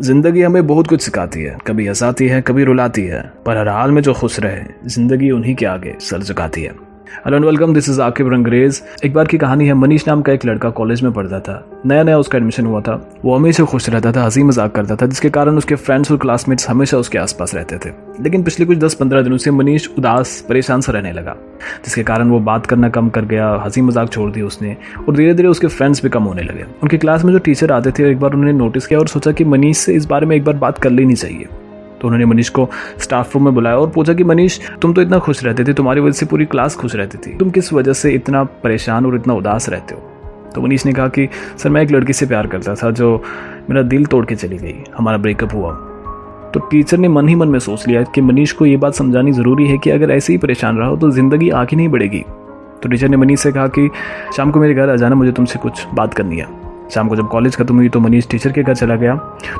زندگی ہمیں بہت کچھ سکھاتی ہے، کبھی ہنساتی ہے، کبھی رلاتی ہے، پر ہر حال میں جو خوش رہے، زندگی انہی کے آگے سر جھکاتی ہے۔ Hello welcome this is Aqib Rangrez ایک بار کی کہانی ہے منیش نام کا ایک لڑکا کالج میں پڑھتا تھا نیا نیا اس کا ایڈمیشن ہوا تھا وہ ہمیشہ خوش رہتا تھا ہنسی مذاق کرتا تھا جس کے کارن اس کے فرینڈس اور کلاس میٹس ہمیشہ اس کے آس پاس رہتے تھے لیکن پچھلے کچھ دس پندرہ دنوں سے منیش اداس، پریشان سا رہنے لگا۔ جس کے کارن وہ بات کرنا کم کر گیا، ہنسی مذاق چھوڑ دی اس نے، اور دھیرے دھیرے اس کے فرینڈس بھی کم ہونے لگے۔ ان کی کلاس میں جو ٹیچر آتے تھے، ایک بار انہوں نے نوٹس کیا اور سوچا کہ منیش سے اس بارے میں ایک بار بات کر لینی چاہیے۔ تو انہوں نے منیش کو اسٹاف روم میں بلایا اور پوچھا کہ منیش، تم تو اتنا خوش رہتے تھے، تمہاری وجہ سے پوری کلاس خوش رہتی تھی۔ تم کس وجہ سے اتنا پریشان اور اتنا اداس رہتے ہو؟ تو منیش نے کہا کہ، سر، میں ایک لڑکی سے پیار کرتا تھا جو میرا دل توڑ کے چلی گئی، ہمارا بریک اپ ہوا۔ تو ٹیچر نے من ہی من میں سوچ لیا کہ منیش کو یہ بات سمجھانی ضروری ہے کہ اگر ایسے ہی پریشان رہا ہو تو زندگی آگے نہیں بڑھے گی۔ تو ٹیچر نے منیش سے کہا کہ، شام کو میرے گھر آ جانا، مجھے تم سے کچھ بات کرنی ہے۔ شام کو جب کالج ختم ہوئی تو منیش ٹیچر کے گھر چلا گیا۔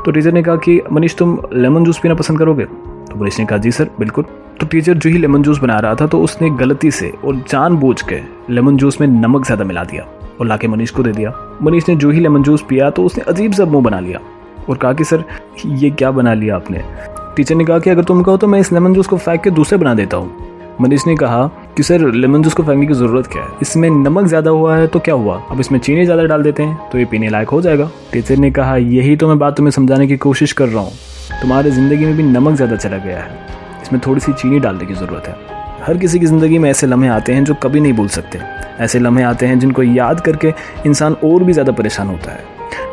تو ٹیچر نے کہا کہ منیش تم لیمن جوس پینا پسند کرو گے؟ تو منیش نے کہا جی سر بالکل۔ تو ٹیچر جو ہی لیمن جوس بنا رہا تھا تو اس نے غلطی سے اور جان بوجھ کے لیمن جوس میں نمک زیادہ ملا دیا اور لا کے منیش کو دے دیا۔ منیش نے جو ہی لیمن جوس پیا تو اس نے عجیب سا منہ بنا لیا اور کہا کہ، سر، یہ کیا بنا لیا آپ نے؟ ٹیچر نے کہا کہ، اگر تم کہو تو میں اس لیمن جوس کو پھینک کے دوسرے بنا دیتا ہوں۔ منیش نے کہا کہ سر؟ لیمن جوس کو پھینکنے کی ضرورت کیا ہے؟ اس میں نمک زیادہ ہوا ہے تو کیا ہوا؟ اب اس میں چینی زیادہ ڈال دیتے ہیں تو یہ پینے لائق ہو جائے گا۔ ٹیچر نے کہا، یہی تو میں بات تمہیں سمجھانے کی کوشش کر رہا ہوں۔ تمہارے زندگی میں بھی نمک زیادہ چلا گیا ہے۔ اس میں تھوڑی سی چینی ڈالنے کی ضرورت ہے۔ ہر کسی کی زندگی میں ایسے لمحے آتے ہیں جو کبھی نہیں بھول سکتے۔ ایسے لمحے آتے ہیں جن کو یاد کر کے انسان اور بھی زیادہ پریشان ہوتا ہے،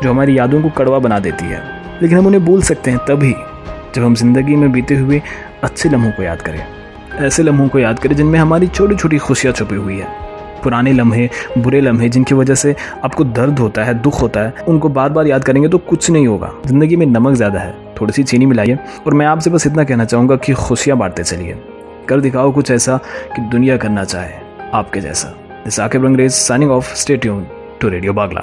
جو ہماری یادوں کو کڑوا بنا دیتی ہے۔ لیکن ہم انہیں بھول سکتے ہیں تبھی جب ہم زندگی میں بیتے ہوئے اچھے لمحوں کو یاد کریں۔ ایسے لمحوں کو یاد کریں جن میں ہماری چھوٹی چھوٹی خوشیاں چھپی ہوئی ہیں۔ پرانے لمحے، برے لمحے جن کی وجہ سے آپ کو درد ہوتا ہے، دکھ ہوتا ہے، ان کو بار بار یاد کریں گے تو کچھ نہیں ہوگا۔ زندگی میں نمک زیادہ ہے، تھوڑی سی چینی ملائیے۔ اور میں آپ سے بس اتنا کہنا چاہوں گا کہ خوشیاں بانٹتے چلیے۔ کر دکھاؤ کچھ ایسا کہ دنیا کرنا چاہے آپ کے جیسا۔ ثاقب انگریز سائننگ آف اسٹیٹیون ٹو ریڈیو باغلہ